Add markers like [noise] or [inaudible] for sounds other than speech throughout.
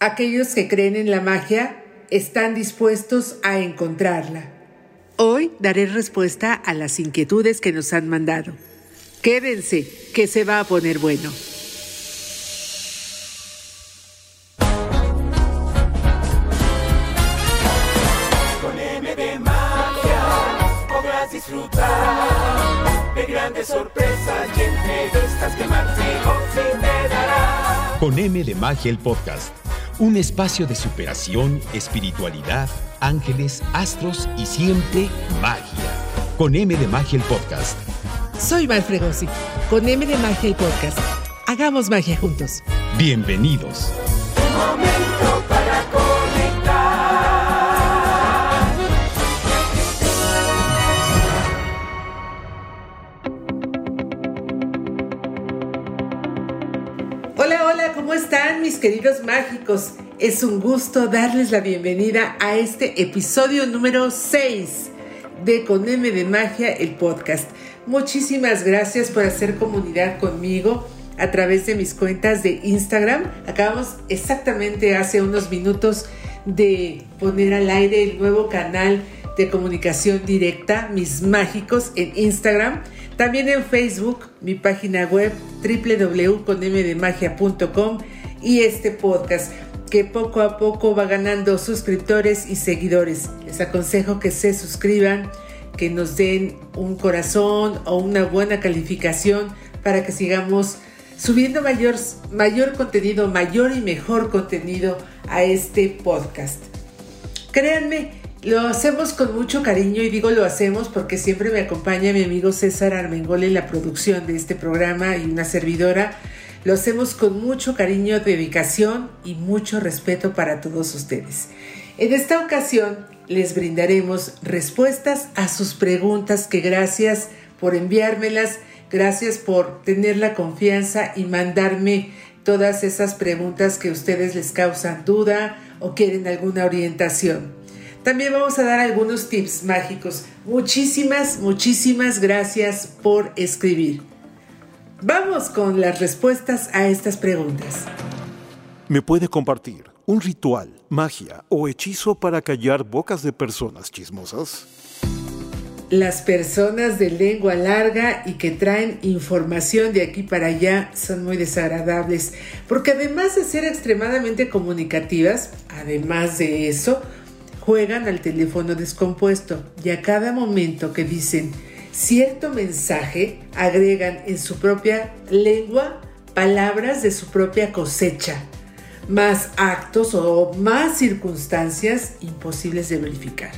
Aquellos que creen en la magia están dispuestos a encontrarla. Hoy daré respuesta a las inquietudes que nos han mandado. Quédense, que se va a poner bueno. Con M de magia podrás disfrutar de grandes sorpresas y entrevistas que Martín te dará. Con M de Magia el podcast. Un espacio de superación, espiritualidad, ángeles, astros y siempre magia. Con M de Magia el podcast. Soy Val Fregosi, con M de Magia y Podcast. Hagamos magia juntos. Bienvenidos. Mis queridos mágicos? Es un gusto darles la bienvenida a este episodio número 6 de Con M de Magia, el podcast. Muchísimas gracias por hacer comunidad conmigo a través de mis cuentas de Instagram. Acabamos exactamente hace unos minutos de poner al aire el nuevo canal de comunicación directa, mis mágicos, en Instagram. También en Facebook, mi página web www.conmdemagia.com y este podcast que poco a poco va ganando suscriptores y seguidores. Les aconsejo que se suscriban, que nos den un corazón o una buena calificación para que sigamos subiendo mayor, mayor contenido, mayor y mejor contenido a este podcast. Créanme, lo hacemos con mucho cariño y digo lo hacemos porque siempre me acompaña mi amigo César Armengol en la producción de este programa y una servidora. Lo hacemos con mucho cariño, dedicación y mucho respeto para todos ustedes. En esta ocasión les brindaremos respuestas a sus preguntas que gracias por enviármelas, gracias por tener la confianza y mandarme todas esas preguntas que ustedes les causan duda o quieren alguna orientación. También vamos a dar algunos tips mágicos. Muchísimas, muchísimas gracias por escribir. Vamos con las respuestas a estas preguntas. ¿Me puede compartir un ritual, magia o hechizo para callar bocas de personas chismosas? Las personas de lengua larga y que traen información de aquí para allá son muy desagradables, porque además de ser extremadamente comunicativas, además de eso, juegan al teléfono descompuesto y a cada momento que dicen cierto mensaje agregan en su propia lengua palabras de su propia cosecha, más actos o más circunstancias imposibles de verificar.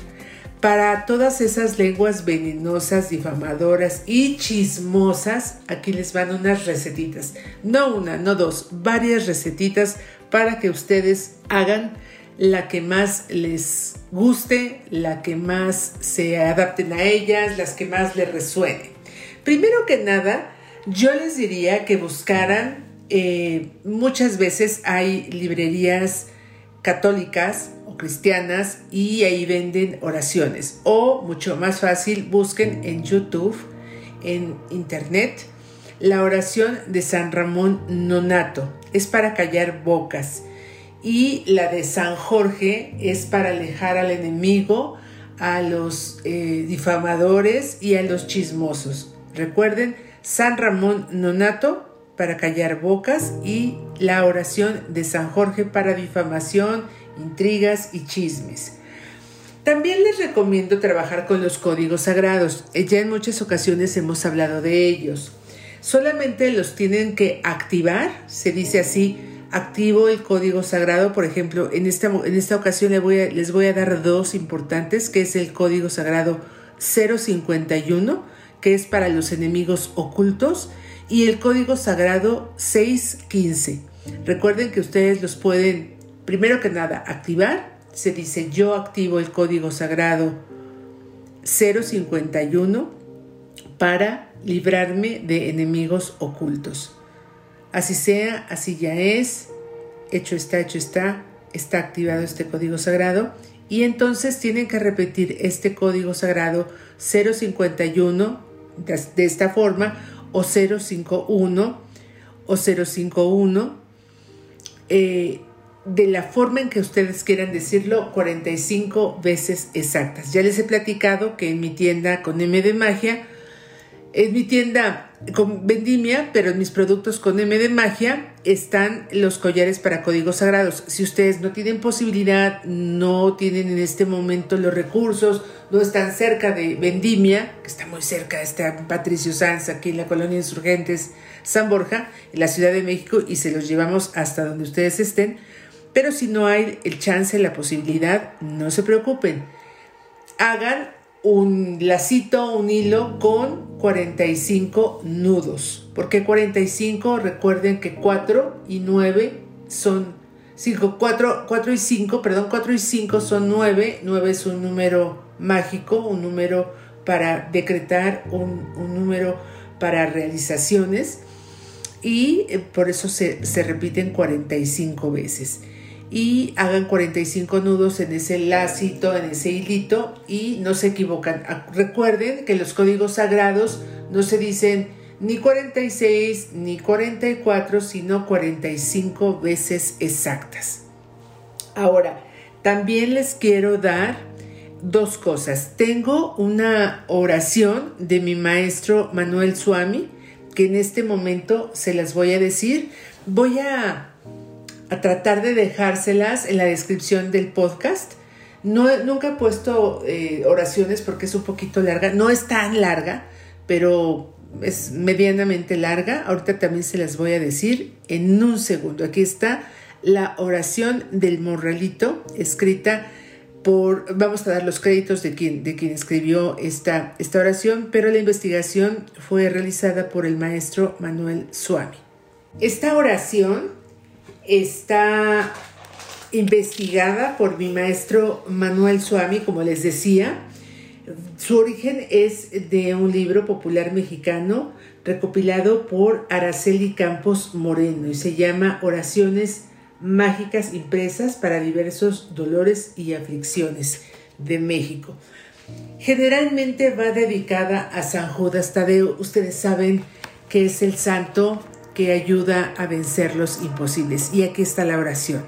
Para todas esas lenguas venenosas, difamadoras y chismosas, aquí les van unas recetitas. No una, no dos, varias recetitas para que ustedes hagan la que más les guste, la que más se adapten a ellas, las que más les resuene. Primero que nada, yo les diría que buscaran, eh, muchas veces hay librerías católicas o cristianas y ahí venden oraciones. O mucho más fácil, busquen en YouTube, en internet, la oración de San Ramón Nonato. Es para callar bocas y la de San Jorge es para alejar al enemigo, a los eh, difamadores y a los chismosos. Recuerden, San Ramón Nonato para callar bocas y la oración de San Jorge para difamación, intrigas y chismes. También les recomiendo trabajar con los códigos sagrados. Ya en muchas ocasiones hemos hablado de ellos. Solamente los tienen que activar, se dice así, activo el código sagrado. Por ejemplo, en esta, en esta ocasión les voy, a, les voy a dar dos importantes, que es el código sagrado 051, que es para los enemigos ocultos, y el código sagrado 615. Recuerden que ustedes los pueden, primero que nada, activar. Se dice yo activo el código sagrado 051 para librarme de enemigos ocultos. Así sea, así ya es, hecho está, hecho está, está activado este código sagrado. Y entonces tienen que repetir este código sagrado 051 de, esta forma o 051 o 051 eh, de la forma en que ustedes quieran decirlo, 45 veces exactas. Ya les he platicado que en mi tienda con M de magia, en mi tienda con vendimia, pero en mis productos con M de magia están los collares para códigos sagrados. Si ustedes no tienen posibilidad, no tienen en este momento los recursos, no están cerca de vendimia, que está muy cerca, está Patricio Sanz, aquí en la colonia Insurgentes San Borja, en la Ciudad de México, y se los llevamos hasta donde ustedes estén. Pero si no hay el chance, la posibilidad, no se preocupen. Hagan un lacito, un hilo con 45 nudos. ¿Por qué 45? Recuerden que 4 y 9 son 5, 4, 4 y 5, perdón, 4 y 5 son 9. 9 es un número mágico, un número para decretar, un, un número para realizaciones y eh, por eso se, se repiten 45 veces y hagan 45 nudos en ese lacito, en ese hilito y no se equivocan. Recuerden que los códigos sagrados no se dicen ni 46 ni 44, sino 45 veces exactas. Ahora, también les quiero dar dos cosas. Tengo una oración de mi maestro Manuel Suami que en este momento se las voy a decir. Voy a a tratar de dejárselas en la descripción del podcast. No, nunca he puesto eh, oraciones porque es un poquito larga. No es tan larga, pero es medianamente larga. Ahorita también se las voy a decir en un segundo. Aquí está la oración del morralito escrita por, vamos a dar los créditos de quien, de escribió esta, esta oración, pero la investigación fue realizada por el maestro Manuel Suami. Esta oración está investigada por mi maestro Manuel Suami, como les decía. Su origen es de un libro popular mexicano recopilado por Araceli Campos Moreno y se llama Oraciones mágicas impresas para diversos dolores y aflicciones de México. Generalmente va dedicada a San Judas Tadeo. Ustedes saben que es el santo que ayuda a vencer los imposibles. Y aquí está la oración.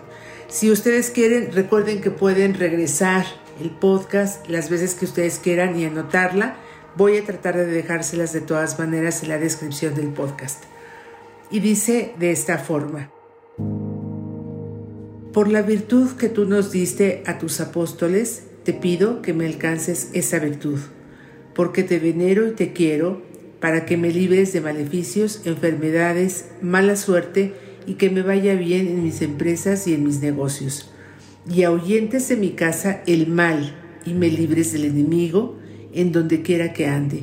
Si ustedes quieren, recuerden que pueden regresar el podcast las veces que ustedes quieran y anotarla. Voy a tratar de dejárselas de todas maneras en la descripción del podcast. Y dice de esta forma. Por la virtud que tú nos diste a tus apóstoles, te pido que me alcances esa virtud, porque te venero y te quiero para que me libres de maleficios, enfermedades, mala suerte y que me vaya bien en mis empresas y en mis negocios. Y ahuyentes de mi casa el mal y me libres del enemigo en donde quiera que ande.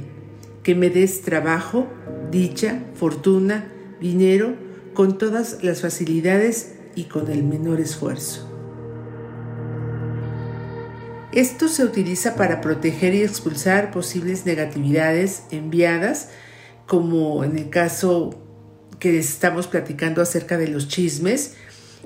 Que me des trabajo, dicha, fortuna, dinero, con todas las facilidades y con el menor esfuerzo. Esto se utiliza para proteger y expulsar posibles negatividades enviadas, como en el caso que estamos platicando acerca de los chismes,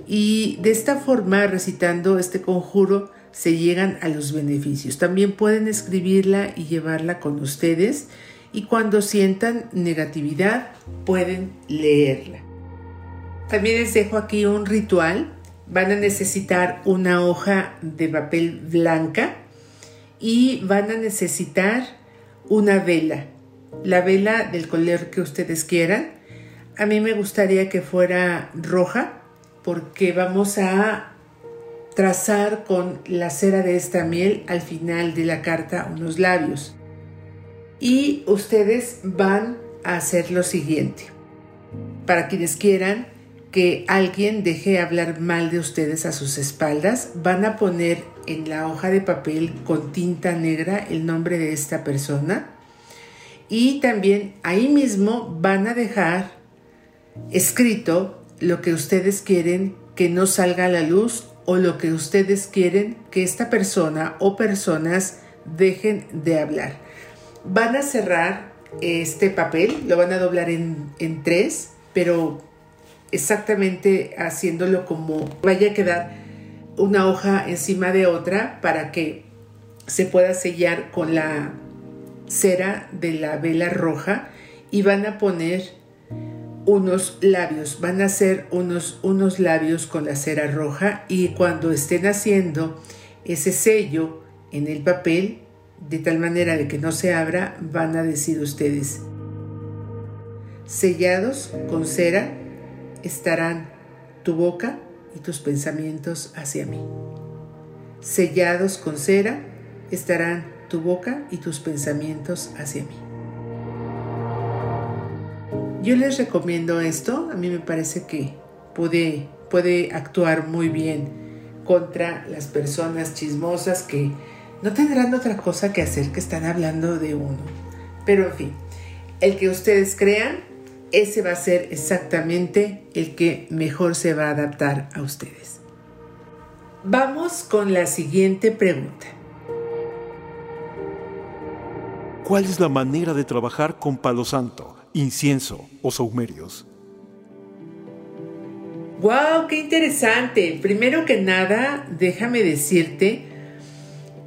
y de esta forma, recitando este conjuro, se llegan a los beneficios. También pueden escribirla y llevarla con ustedes y cuando sientan negatividad pueden leerla. También les dejo aquí un ritual van a necesitar una hoja de papel blanca y van a necesitar una vela, la vela del color que ustedes quieran. A mí me gustaría que fuera roja porque vamos a trazar con la cera de esta miel al final de la carta unos labios. Y ustedes van a hacer lo siguiente. Para quienes quieran, que alguien deje hablar mal de ustedes a sus espaldas, van a poner en la hoja de papel con tinta negra el nombre de esta persona y también ahí mismo van a dejar escrito lo que ustedes quieren que no salga a la luz o lo que ustedes quieren que esta persona o personas dejen de hablar. Van a cerrar este papel, lo van a doblar en, en tres, pero exactamente haciéndolo como vaya a quedar una hoja encima de otra para que se pueda sellar con la cera de la vela roja y van a poner unos labios, van a hacer unos, unos labios con la cera roja y cuando estén haciendo ese sello en el papel, de tal manera de que no se abra, van a decir ustedes, sellados con cera estarán tu boca y tus pensamientos hacia mí. Sellados con cera estarán tu boca y tus pensamientos hacia mí. Yo les recomiendo esto, a mí me parece que puede, puede actuar muy bien contra las personas chismosas que no tendrán otra cosa que hacer que están hablando de uno. Pero en fin, el que ustedes crean, ese va a ser exactamente el que mejor se va a adaptar a ustedes. Vamos con la siguiente pregunta. ¿Cuál es la manera de trabajar con palo santo, incienso o saumerios? ¡Wow! ¡Qué interesante! Primero que nada, déjame decirte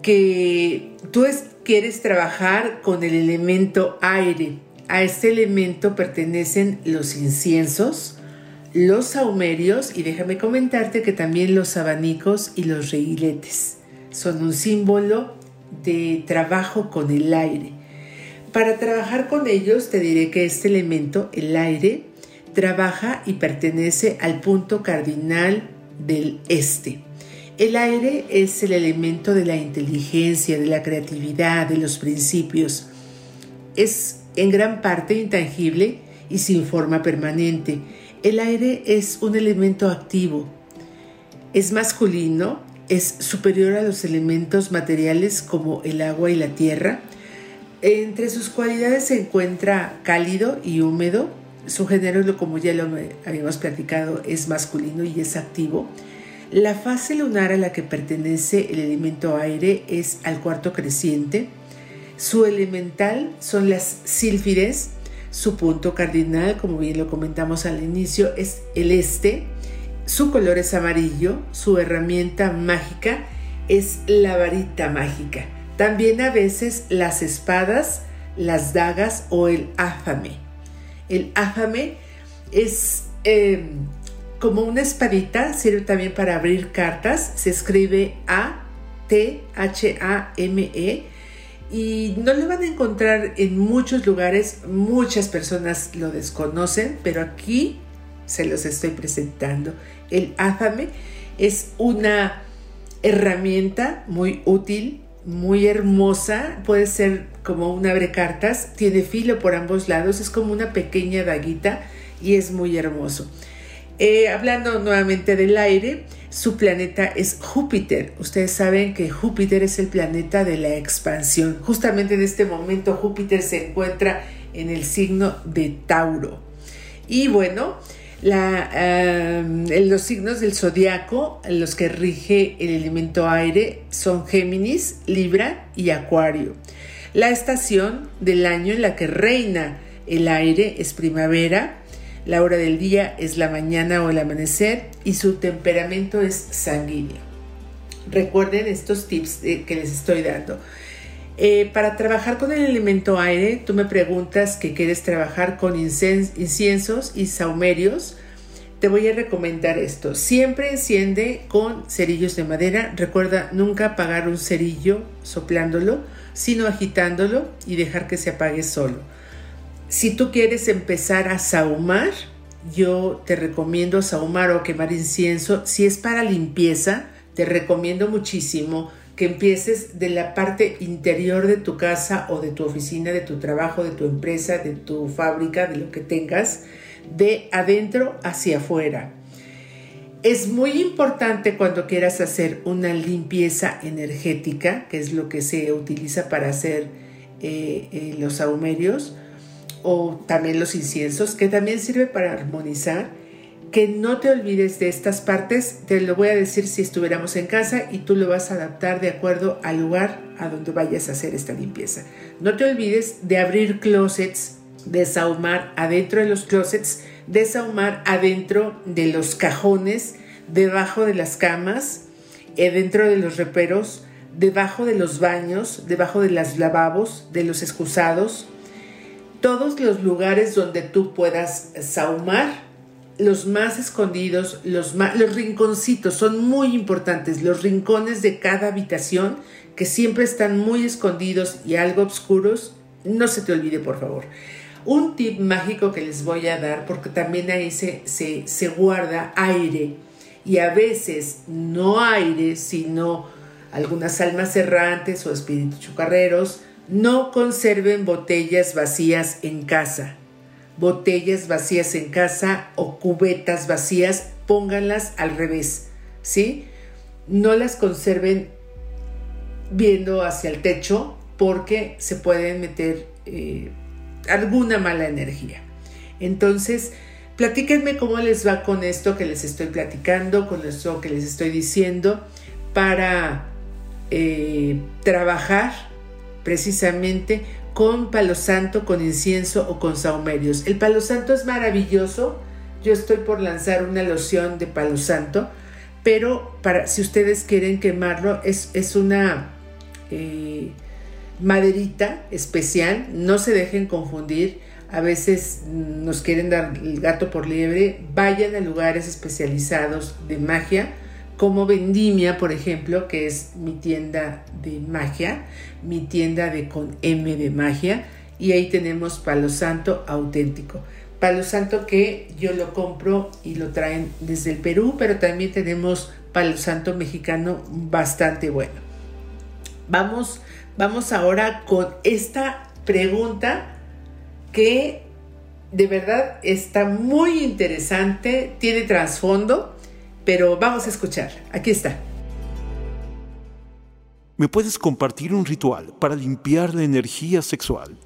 que tú quieres trabajar con el elemento aire. A este elemento pertenecen los inciensos, los saumerios y déjame comentarte que también los abanicos y los reguiletes son un símbolo de trabajo con el aire. Para trabajar con ellos te diré que este elemento, el aire, trabaja y pertenece al punto cardinal del este. El aire es el elemento de la inteligencia, de la creatividad, de los principios. Es en gran parte intangible y sin forma permanente. El aire es un elemento activo. Es masculino, es superior a los elementos materiales como el agua y la tierra. Entre sus cualidades se encuentra cálido y húmedo. Su género, como ya lo habíamos platicado, es masculino y es activo. La fase lunar a la que pertenece el elemento aire es al cuarto creciente. Su elemental son las sílfides. Su punto cardinal, como bien lo comentamos al inicio, es el este. Su color es amarillo. Su herramienta mágica es la varita mágica. También a veces las espadas, las dagas o el áfame. El áfame es eh, como una espadita, sirve también para abrir cartas. Se escribe A-T-H-A-M-E y no lo van a encontrar en muchos lugares. Muchas personas lo desconocen, pero aquí se los estoy presentando. El Áfame es una herramienta muy útil, muy hermosa. Puede ser como un abre cartas, tiene filo por ambos lados, es como una pequeña daguita y es muy hermoso. Eh, hablando nuevamente del aire, su planeta es Júpiter. Ustedes saben que Júpiter es el planeta de la expansión. Justamente en este momento Júpiter se encuentra en el signo de Tauro. Y bueno, los signos del zodiaco, los que rige el elemento aire, son Géminis, Libra y Acuario. La estación del año en la que reina el aire es primavera la hora del día es la mañana o el amanecer y su temperamento es sanguíneo. Recuerden estos tips eh, que les estoy dando. Eh, para trabajar con el elemento aire, tú me preguntas que quieres trabajar con inciensos y saumerios. Te voy a recomendar esto. Siempre enciende con cerillos de madera. Recuerda nunca apagar un cerillo soplándolo, sino agitándolo y dejar que se apague solo. Si tú quieres empezar a saumar, yo te recomiendo saumar o quemar incienso. Si es para limpieza, te recomiendo muchísimo que empieces de la parte interior de tu casa o de tu oficina, de tu trabajo, de tu empresa, de tu fábrica, de lo que tengas, de adentro hacia afuera. Es muy importante cuando quieras hacer una limpieza energética, que es lo que se utiliza para hacer eh, eh, los saumerios, o también los inciensos, que también sirve para armonizar. Que no te olvides de estas partes, te lo voy a decir si estuviéramos en casa y tú lo vas a adaptar de acuerdo al lugar a donde vayas a hacer esta limpieza. No te olvides de abrir closets, de sahumar adentro de los closets, de sahumar adentro de los cajones, debajo de las camas, eh, dentro de los reperos, debajo de los baños, debajo de los lavabos, de los excusados, todos los lugares donde tú puedas saumar, los más escondidos, los, rinconcitos son muy importantes, los rincones de cada habitación que siempre están muy escondidos y algo oscuros, no se te olvide por favor. Un tip mágico que les voy a dar, porque también ahí se, se, se guarda aire y a veces no aire, sino algunas almas errantes o espíritus chucarreros, no conserven botellas vacías en casa. Botellas vacías en casa o cubetas vacías, pónganlas al revés, ¿sí? No las conserven viendo hacia el techo porque se pueden meter eh, alguna mala energía. Entonces, platíquenme cómo les va con esto que les estoy platicando, con esto que les estoy diciendo, para eh, trabajar precisamente con palo santo, con incienso o con saumerios. El palo santo es maravilloso. Yo estoy por lanzar una loción de palo santo, pero para si ustedes quieren quemarlo es, es una eh, maderita especial. No se dejen confundir. A veces nos quieren dar el gato por liebre. Vayan a lugares especializados de magia como Vendimia, por ejemplo, que es mi tienda de magia, mi tienda de con M de magia, y ahí tenemos Palo Santo auténtico. Palo Santo que yo lo compro y lo traen desde el Perú, pero también tenemos Palo Santo mexicano bastante bueno. Vamos, vamos ahora con esta pregunta que de verdad está muy interesante, tiene trasfondo pero vamos a escuchar. Aquí está. ¿Me puedes compartir un ritual para limpiar la energía sexual?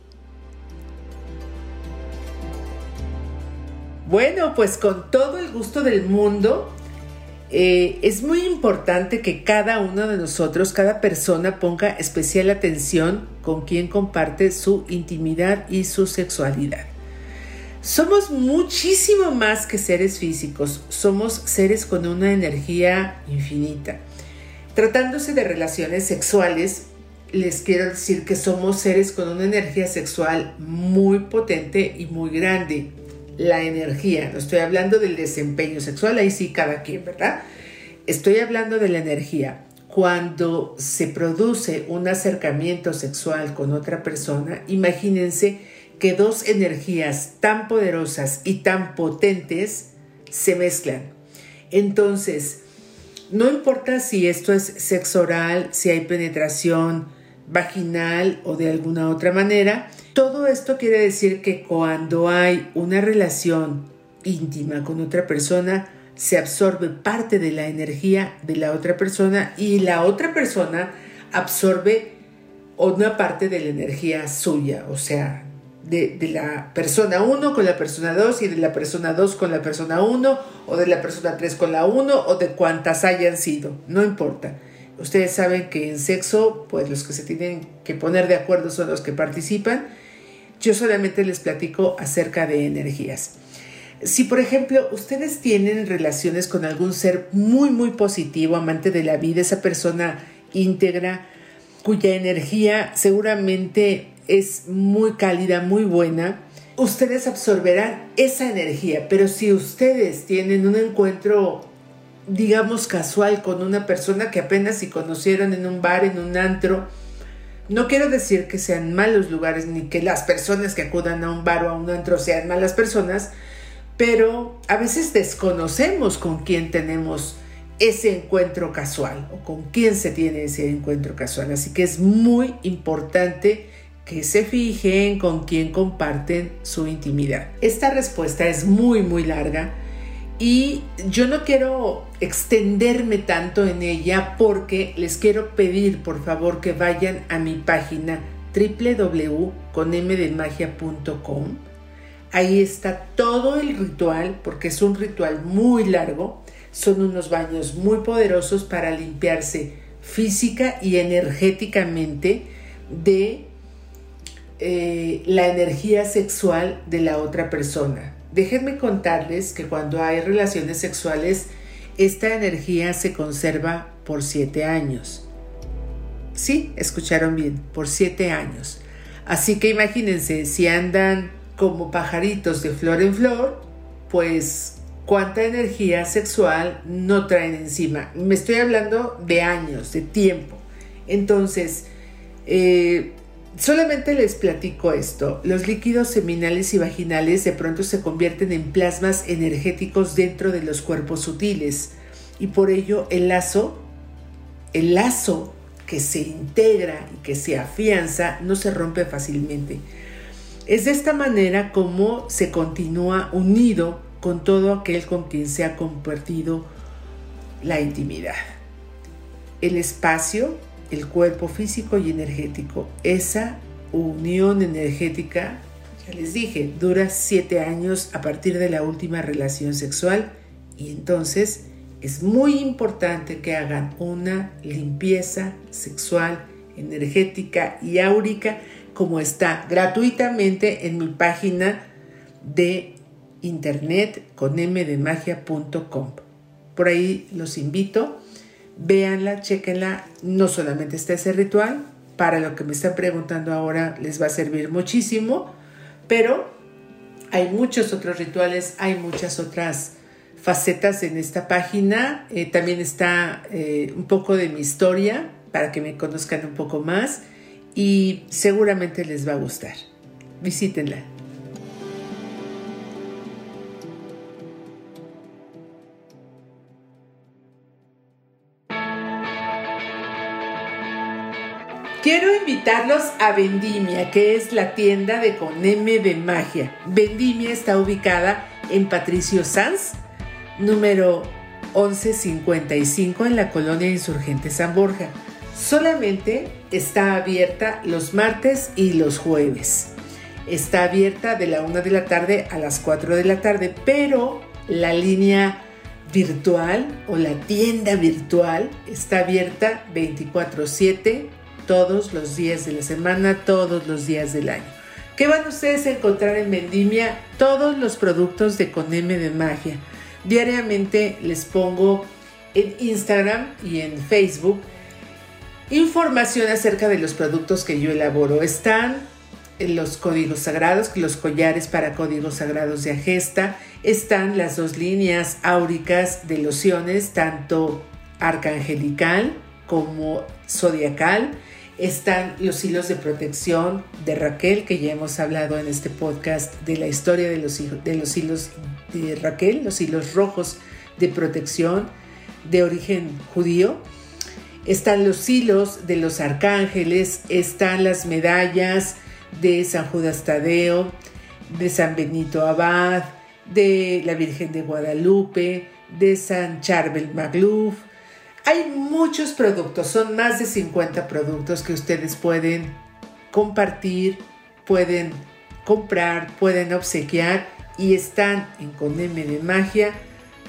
Bueno, pues con todo el gusto del mundo, eh, es muy importante que cada uno de nosotros, cada persona ponga especial atención con quien comparte su intimidad y su sexualidad. Somos muchísimo más que seres físicos, somos seres con una energía infinita. Tratándose de relaciones sexuales, les quiero decir que somos seres con una energía sexual muy potente y muy grande. La energía, no estoy hablando del desempeño sexual, ahí sí cada quien, ¿verdad? Estoy hablando de la energía. Cuando se produce un acercamiento sexual con otra persona, imagínense que dos energías tan poderosas y tan potentes se mezclan. Entonces, no importa si esto es sexo oral, si hay penetración vaginal o de alguna otra manera, todo esto quiere decir que cuando hay una relación íntima con otra persona, se absorbe parte de la energía de la otra persona y la otra persona absorbe una parte de la energía suya, o sea, de, la persona 1 con la persona 2 y de la persona 2 con la persona 1 o de la persona 3 con la 1 o de cuantas hayan sido, no importa. Ustedes saben que en sexo, pues los que se tienen que poner de acuerdo son los que participan. Yo solamente les platico acerca de energías. Si por ejemplo ustedes tienen relaciones con algún ser muy muy positivo, amante de la vida, esa persona íntegra, cuya energía seguramente es muy cálida, muy buena, ustedes absorberán esa energía. Pero si ustedes tienen un encuentro, digamos, casual con una persona que apenas si conocieron en un bar, en un antro, no quiero decir que sean malos lugares ni que las personas que acudan a un bar o a un antro sean malas personas, pero a veces desconocemos con quién tenemos ese encuentro casual o con quién se tiene ese encuentro casual. Así que es muy importante que se fijen con quién comparten su intimidad. Esta respuesta es muy muy larga y yo no quiero extenderme tanto en ella porque les quiero pedir por favor que vayan a mi página www.conmdemagia.com. Ahí está todo el ritual porque es un ritual muy largo. Son unos baños muy poderosos para limpiarse física y energéticamente de eh, la energía sexual de la otra persona. Déjenme contarles que cuando hay relaciones sexuales, esta energía se conserva por siete años. Sí, escucharon bien, por siete años. Así que imagínense, si andan como pajaritos de flor en flor, pues cuánta energía sexual no traen encima. Me estoy hablando de años, de tiempo. Entonces, eh, solamente les platico esto. Los líquidos seminales y vaginales de pronto se convierten en plasmas energéticos dentro de los cuerpos sutiles y por ello el lazo, el lazo que se integra y que se afianza no se rompe fácilmente. Es de esta manera como se continúa unido con todo aquel con quien se ha compartido la intimidad. El espacio, el cuerpo físico y energético, esa unión energética, ya les dije, dura siete años a partir de la última relación sexual y entonces es muy importante que hagan una limpieza sexual, energética y áurica como está gratuitamente en mi página de internet con mdemagia.com. Por ahí los invito, véanla, chequenla, no solamente está ese ritual, para lo que me están preguntando ahora les va a servir muchísimo, pero hay muchos otros rituales, hay muchas otras facetas en esta página. Eh, también está eh, un poco de mi historia para que me conozcan un poco más y seguramente les va a gustar. Visítenla. Quiero invitarlos a Vendimia, que es la tienda de Con M de Magia. Vendimia está ubicada en Patricio Sanz, número 1155 en la colonia Insurgente San Borja. Solamente está abierta los martes y los jueves. Está abierta de la 1 de la tarde a las 4 de la tarde, pero la línea virtual o la tienda virtual está abierta 24/7 todos los días de la semana, todos los días del año. ¿Qué van ustedes a encontrar en Vendimia? Todos los productos de Coneme de Magia Diariamente les pongo en Instagram y en Facebook información acerca de los productos que yo elaboro. Están los códigos sagrados, los collares para códigos sagrados de Agesta, están las dos líneas áuricas de lociones, tanto arcangelical como zodiacal, están los hilos de protección de Raquel, que ya hemos hablado en este podcast de la historia de los, de los hilos de Raquel, los hilos rojos de protección de origen judío. Están los hilos de los arcángeles, están las medallas de San Judas Tadeo, de San Benito Abad, de la Virgen de Guadalupe, de San Charbel Magluf. Hay muchos productos, son más de 50 productos que ustedes pueden compartir, pueden comprar, pueden obsequiar y están en Coneme de Magia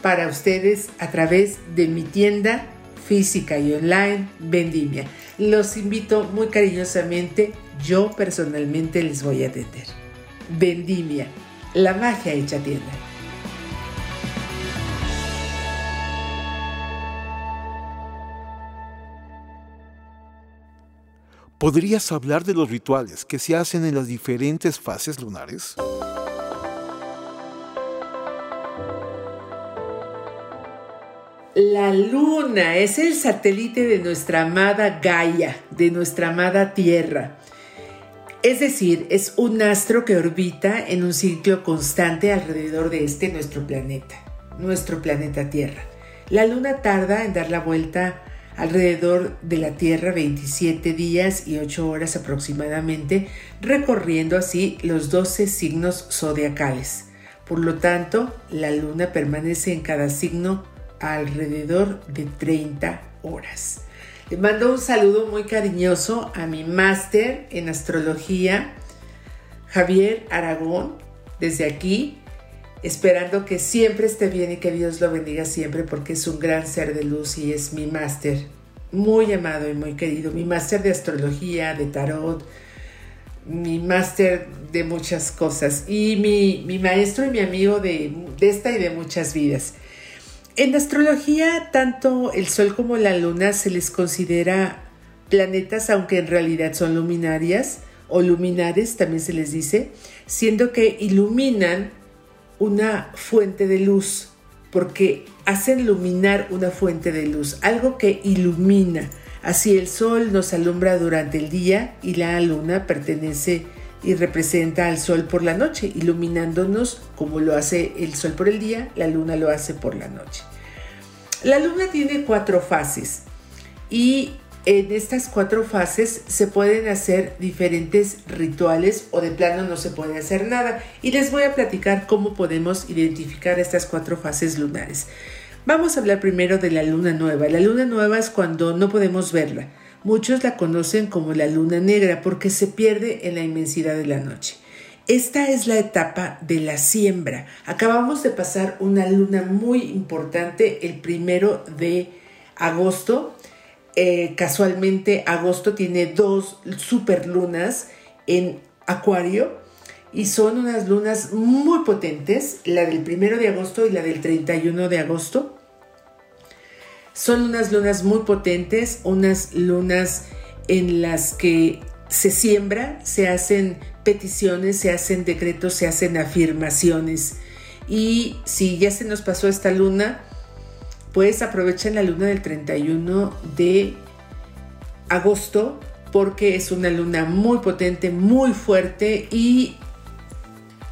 para ustedes a través de mi tienda física y online Vendimia. Los invito muy cariñosamente, yo personalmente les voy a atender. Vendimia, la magia hecha tienda. ¿Podrías hablar de los rituales que se hacen en las diferentes fases lunares? La luna es el satélite de nuestra amada Gaia, de nuestra amada Tierra. Es decir, es un astro que orbita en un ciclo constante alrededor de este nuestro planeta, nuestro planeta Tierra. La luna tarda en dar la vuelta alrededor de la Tierra 27 días y 8 horas aproximadamente, recorriendo así los 12 signos zodiacales. Por lo tanto, la luna permanece en cada signo alrededor de 30 horas. Le mando un saludo muy cariñoso a mi máster en astrología, Javier Aragón, desde aquí, esperando que siempre esté bien y que Dios lo bendiga siempre porque es un gran ser de luz y es mi máster, muy amado y muy querido, mi máster de astrología, de tarot, mi máster de muchas cosas y mi, maestro y mi amigo de, de esta y de muchas vidas. En astrología, tanto el Sol como la Luna se les considera planetas, aunque en realidad son luminarias o luminares, también se les dice, siendo que iluminan una fuente de luz, porque hacen iluminar una fuente de luz, algo que ilumina. Así el sol nos alumbra durante el día y la luna pertenece y representa al sol por la noche, iluminándonos como lo hace el sol por el día, la luna lo hace por la noche. La luna tiene cuatro fases y en estas cuatro fases se pueden hacer diferentes rituales o de plano no se puede hacer nada y les voy a platicar cómo podemos identificar estas cuatro fases lunares. Vamos a hablar primero de la luna nueva. La luna nueva es cuando no podemos verla. Muchos la conocen como la luna negra porque se pierde en la inmensidad de la noche. Esta es la etapa de la siembra. Acabamos de pasar una luna muy importante el primero de agosto. Eh, casualmente agosto tiene dos superlunas en Acuario y son unas lunas muy potentes, la del primero de agosto y la del 31 de agosto. Son unas lunas muy potentes, unas lunas en las que se siembra, se hacen peticiones, se hacen decretos, se hacen afirmaciones. Y si ya se nos pasó esta luna, pues aprovechen la luna del 31 de agosto porque es una luna muy potente, muy fuerte y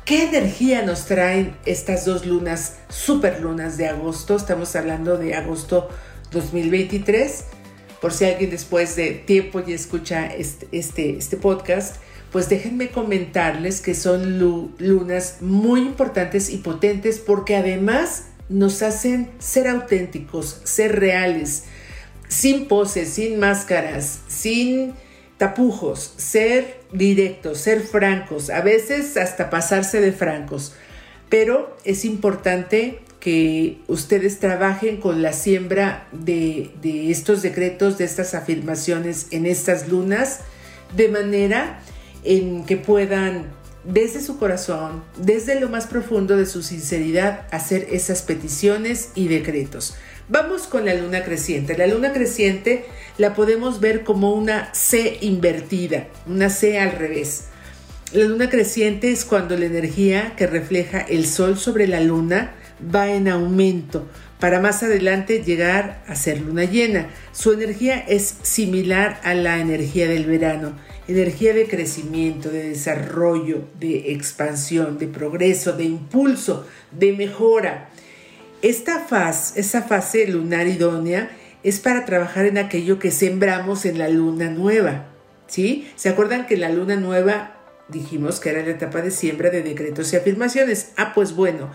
¿Qué energía nos traen estas dos lunas, super lunas de agosto? Estamos hablando de agosto 2023. Por si alguien después de tiempo ya escucha este, este, este podcast, pues déjenme comentarles que son lunas muy importantes y potentes porque además nos hacen ser auténticos, ser reales, sin poses, sin máscaras, sin tapujos, ser directos, ser francos, a veces hasta pasarse de francos. Pero es importante que ustedes trabajen con la siembra de, estos decretos, de estas afirmaciones en estas lunas, de manera en que puedan desde su corazón, desde lo más profundo de su sinceridad, hacer esas peticiones y decretos. Vamos con la luna creciente. La luna creciente la podemos ver como una C invertida, una C al revés. La luna creciente es cuando la energía que refleja el sol sobre la luna va en aumento para más adelante llegar a ser luna llena. Su energía es similar a la energía del verano, energía de crecimiento, de desarrollo, de expansión, de progreso, de impulso, de mejora. Esta fase, esa fase lunar idónea es para trabajar en aquello que sembramos en la luna nueva. ¿Sí? ¿Se acuerdan que la luna nueva dijimos que era la etapa de siembra de decretos y afirmaciones? Ah, pues bueno,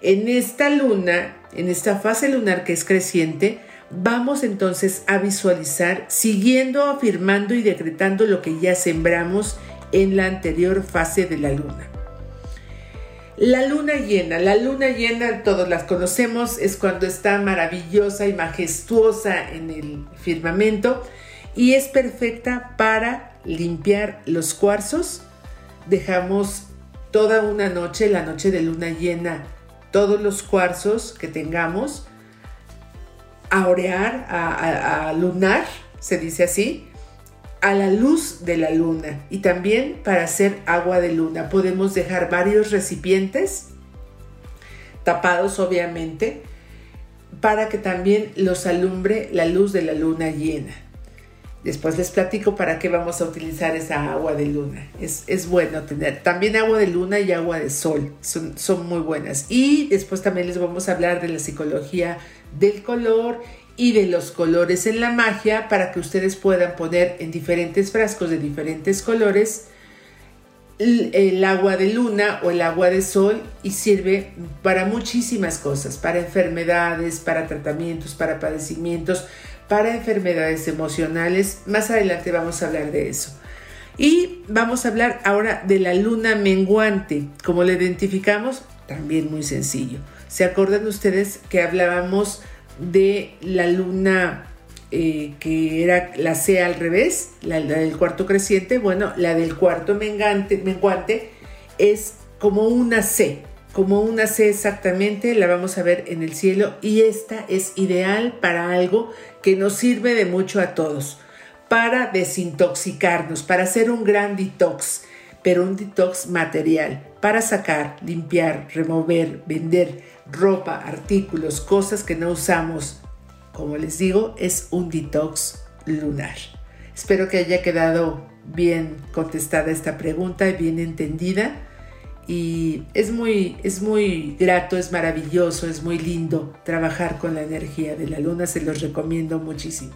en esta luna, en esta fase lunar que es creciente, vamos entonces a visualizar siguiendo afirmando y decretando lo que ya sembramos en la anterior fase de la luna. La luna llena, la luna llena todos las conocemos, es cuando está maravillosa y majestuosa en el firmamento y es perfecta para limpiar los cuarzos. Dejamos toda una noche, la noche de luna llena, todos los cuarzos que tengamos a orear, a, a lunar, se dice así, a la luz de la luna y también para hacer agua de luna. Podemos dejar varios recipientes tapados obviamente para que también los alumbre la luz de la luna llena. Después les platico para qué vamos a utilizar esa agua de luna. Es, bueno tener también agua de luna y agua de sol. Son, son muy buenas. Y después también les vamos a hablar de la psicología del color y de los colores en la magia para que ustedes puedan poner en diferentes frascos de diferentes colores el, agua de luna o el agua de sol y sirve para muchísimas cosas, para enfermedades, para tratamientos, para padecimientos, para enfermedades emocionales. Más adelante vamos a hablar de eso. Y vamos a hablar ahora de la luna menguante. como la identificamos? También muy sencillo. ¿Se acuerdan ustedes que hablábamos de la luna eh, que era la C al revés, la, del cuarto creciente, bueno, la del cuarto menguante es como una C, como una C exactamente, la vamos a ver en el cielo y esta es ideal para algo que nos sirve de mucho a todos, para desintoxicarnos, para hacer un gran detox, pero un detox material, para sacar, limpiar, remover, vender ropa, artículos, cosas que no usamos. Como les digo, es un detox lunar. Espero que haya quedado bien contestada esta pregunta bien entendida. Y es muy, es muy grato, es maravilloso, es muy lindo trabajar con la energía de la luna. Se los recomiendo muchísimo.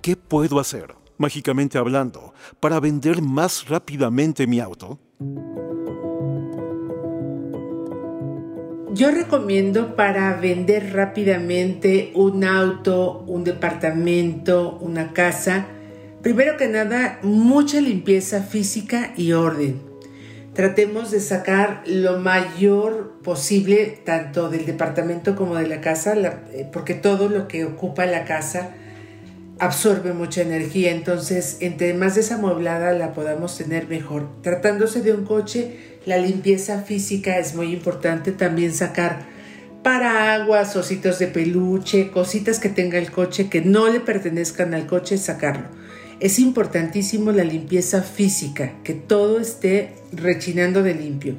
¿Qué puedo hacer, mágicamente hablando, para vender más rápidamente mi auto? Yo recomiendo para vender rápidamente un auto, un departamento, una casa, primero que nada, mucha limpieza física y orden. Tratemos de sacar lo mayor posible tanto del departamento como de la casa, eh, porque todo lo que ocupa la casa absorbe mucha energía, entonces entre más desamueblada la podamos tener mejor. Tratándose de un coche, la limpieza física es muy importante, también sacar paraguas, ositos de peluche, cositas que tenga el coche que no le pertenezcan al coche, sacarlo. Es importantísimo la limpieza física, que todo esté rechinando de limpio.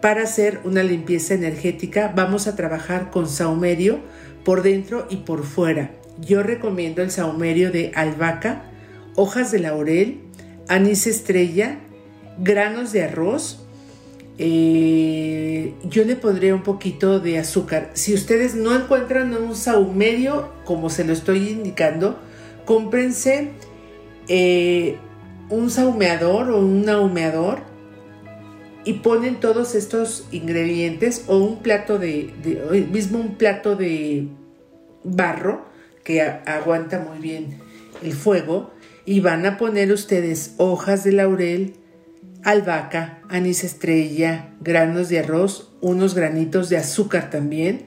Para hacer una limpieza energética vamos a trabajar con saumerio por dentro y por fuera yo recomiendo el saumerio de albahaca, hojas de laurel, anís estrella, granos de arroz. Eh, yo le pondré un poquito de azúcar. Si ustedes no encuentran un saumerio, como se lo estoy indicando, cómprense eh, un saumeador o un ahumeador y ponen todos estos ingredientes o un plato de, de mismo un plato de barro que aguanta muy bien el fuego y van a poner ustedes hojas de laurel, albahaca, anís estrella, granos de arroz, unos granitos de azúcar también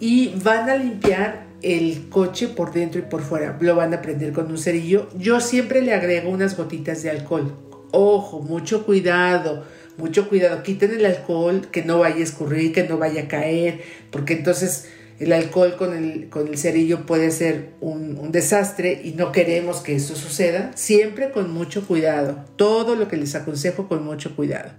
y van a limpiar el coche por dentro y por fuera. Lo van a prender con un cerillo. Yo siempre le agrego unas gotitas de alcohol. Ojo, mucho cuidado, mucho cuidado. Quiten el alcohol, que no vaya a escurrir, que no vaya a caer, porque entonces el alcohol con el, con el cerillo puede ser un, desastre y no queremos que eso suceda. Siempre con mucho cuidado. Todo lo que les aconsejo con mucho cuidado.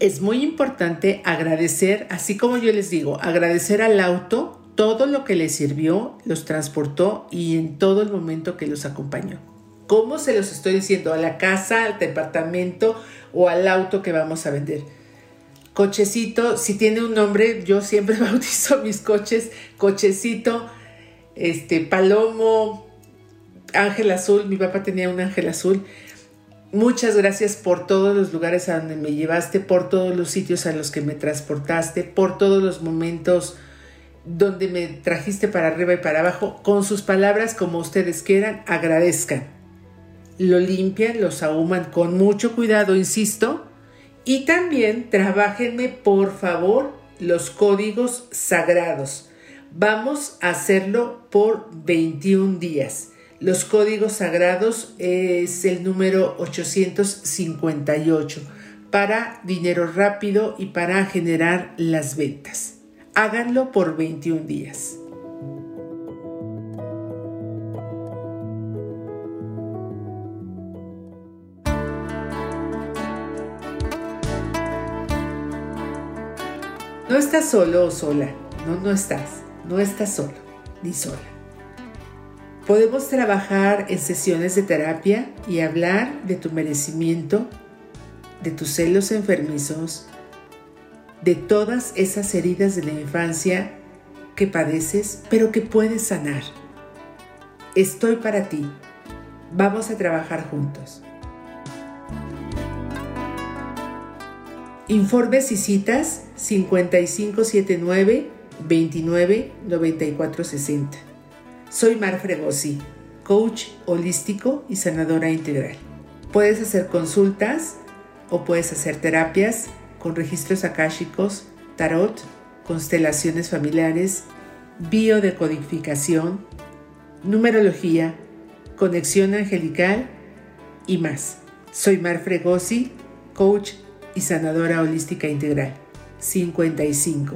Es muy importante agradecer, así como yo les digo, agradecer al auto todo lo que les sirvió, los transportó y en todo el momento que los acompañó. ¿Cómo se los estoy diciendo? A la casa, al departamento o al auto que vamos a vender Cochecito, si tiene un nombre, yo siempre [laughs] bautizo mis coches, Cochecito, este, Palomo, Ángel Azul, mi papá tenía un Ángel Azul. Muchas gracias por todos los lugares a donde me llevaste, por todos los sitios a los que me transportaste, por todos los momentos donde me trajiste para arriba y para abajo. Con sus palabras, como ustedes quieran, agradezcan. Lo limpian, los ahuman con mucho cuidado, insisto, y también trabajenme por favor los códigos sagrados. Vamos a hacerlo por 21 días. Los códigos sagrados es el número 858 para dinero rápido y para generar las ventas. Háganlo por 21 días. No estás solo o sola. No, no estás. No estás solo ni sola. Podemos trabajar en sesiones de terapia y hablar de tu merecimiento, de tus celos enfermizos, de todas esas heridas de la infancia que padeces, pero que puedes sanar. Estoy para ti. Vamos a trabajar juntos. Informes y citas 5579 29 94 60. Soy Mar Fregosi, coach holístico y sanadora integral. Puedes hacer consultas o puedes hacer terapias con registros akáshicos, tarot, constelaciones familiares, biodecodificación, numerología, conexión angelical y más. Soy Mar Fregosi, coach y sanadora holística integral. 55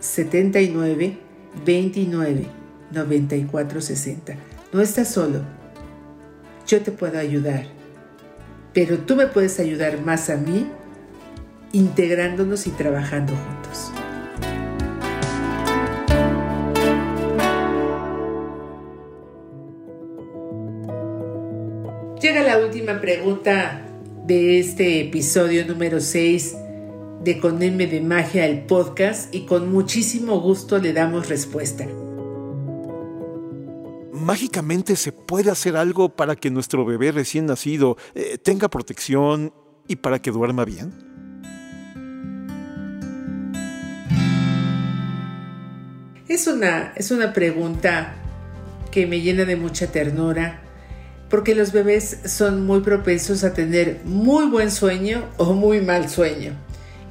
79 29 94 60. No estás solo. Yo te puedo ayudar. Pero tú me puedes ayudar más a mí integrándonos y trabajando juntos. Llega la última pregunta de este episodio número 6 de Con M de Magia, el podcast, y con muchísimo gusto le damos respuesta. ¿Mágicamente se puede hacer algo para que nuestro bebé recién nacido eh, tenga protección y para que duerma bien? Es una, es una pregunta que me llena de mucha ternura porque los bebés son muy propensos a tener muy buen sueño o muy mal sueño.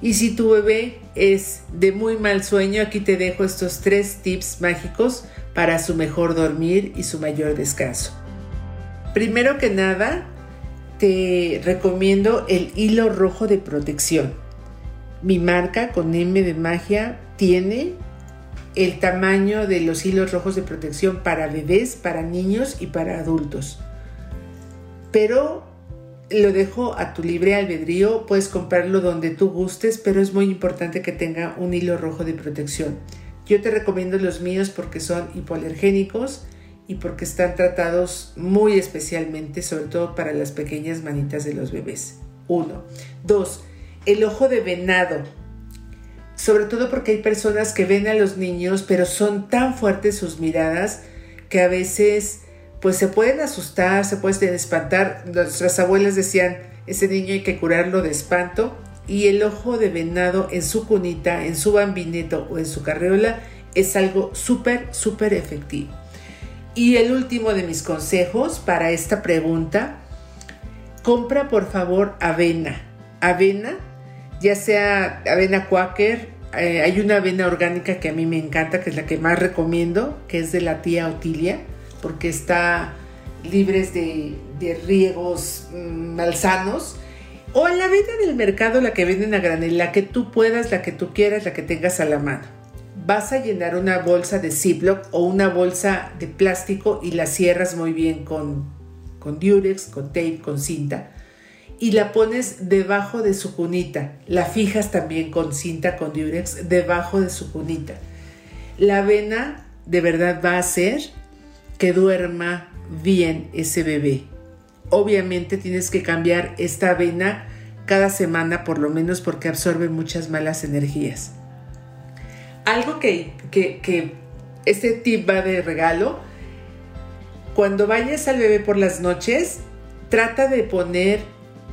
Y si tu bebé es de muy mal sueño, aquí te dejo estos tres tips mágicos para su mejor dormir y su mayor descanso. Primero que nada, te recomiendo el hilo rojo de protección. Mi marca con M de magia tiene el tamaño de los hilos rojos de protección para bebés, para niños y para adultos. Pero lo dejo a tu libre albedrío, puedes comprarlo donde tú gustes, pero es muy importante que tenga un hilo rojo de protección. Yo te recomiendo los míos porque son hipoalergénicos y porque están tratados muy especialmente, sobre todo para las pequeñas manitas de los bebés. Uno. Dos, el ojo de venado. Sobre todo porque hay personas que ven a los niños, pero son tan fuertes sus miradas que a veces pues se pueden asustar, se pueden espantar. Nuestras abuelas decían, ese niño hay que curarlo de espanto. Y el ojo de venado en su cunita, en su bambineto o en su carreola es algo súper, súper efectivo. Y el último de mis consejos para esta pregunta, compra por favor avena. Avena, ya sea avena quaker, eh, hay una avena orgánica que a mí me encanta, que es la que más recomiendo, que es de la tía Otilia porque está libres de, riegos mm, malsanos. O en la venta del mercado, la que venden a granel, la que tú puedas, la que tú quieras, la que tengas a la mano. Vas a llenar una bolsa de Ziploc o una bolsa de plástico y la cierras muy bien con, con Durex, con tape, con cinta. Y la pones debajo de su cunita. La fijas también con cinta, con Durex, debajo de su cunita. La avena de verdad va a ser que duerma bien ese bebé. Obviamente tienes que cambiar esta avena cada semana por lo menos porque absorbe muchas malas energías. Algo que, que, este tip va de regalo, cuando vayas al bebé por las noches, trata de poner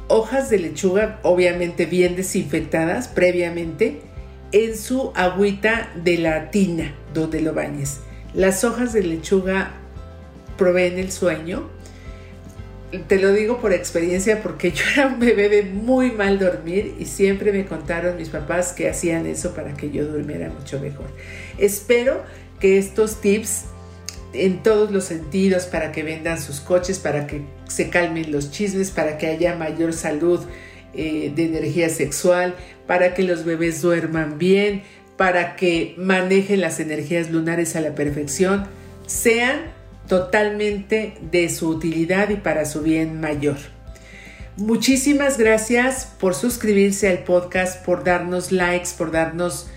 hojas de lechuga, obviamente bien desinfectadas previamente, en su agüita de la tina donde lo bañes. Las hojas de lechuga proveen el sueño. Te lo digo por experiencia porque [laughs] yo era un bebé de muy mal dormir y siempre me contaron mis papás que hacían eso para que yo durmiera mucho mejor. Espero que estos tips en todos los sentidos para que vendan sus coches, para que se calmen los chismes, para que haya mayor salud eh, de energía sexual, para que los bebés duerman bien, para que manejen las energías lunares a la perfección, sean totalmente de su utilidad y para su bien mayor. Muchísimas gracias por suscribirse al podcast, por darnos likes, por darnos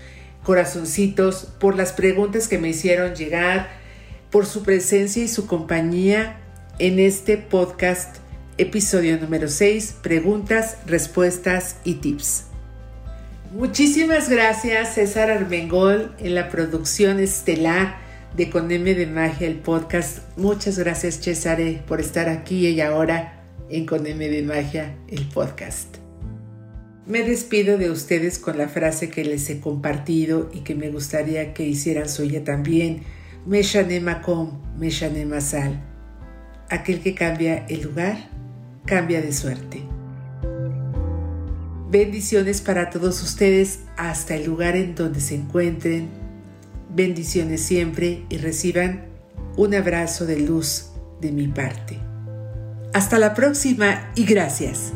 corazoncitos, por las preguntas que me hicieron llegar, por su presencia y su compañía en este podcast, episodio número 6, preguntas, respuestas y tips. Muchísimas gracias César Armengol en la producción estelar de Con de Magia, el podcast. Muchas gracias, Cesare, por estar aquí y ahora en Con de Magia, el podcast. Me despido de ustedes con la frase que les he compartido y que me gustaría que hicieran suya también. Me com, me masal. Aquel que cambia el lugar, cambia de suerte. Bendiciones para todos ustedes hasta el lugar en donde se encuentren Bendiciones siempre y reciban un abrazo de luz de mi parte. Hasta la próxima y gracias.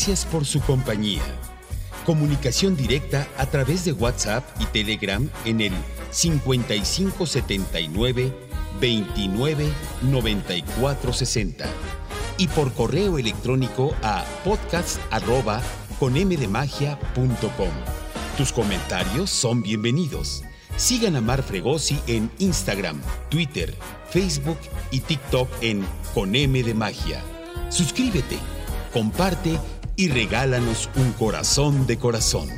Gracias por su compañía. Comunicación directa a través de WhatsApp y Telegram en el 5579 29 94 60 y por correo electrónico a podcast arroba con Tus comentarios son bienvenidos. Sigan a Mar Fregosi en Instagram, Twitter, Facebook y TikTok en Con M de Magia. Suscríbete, comparte y regálanos un corazón de corazón.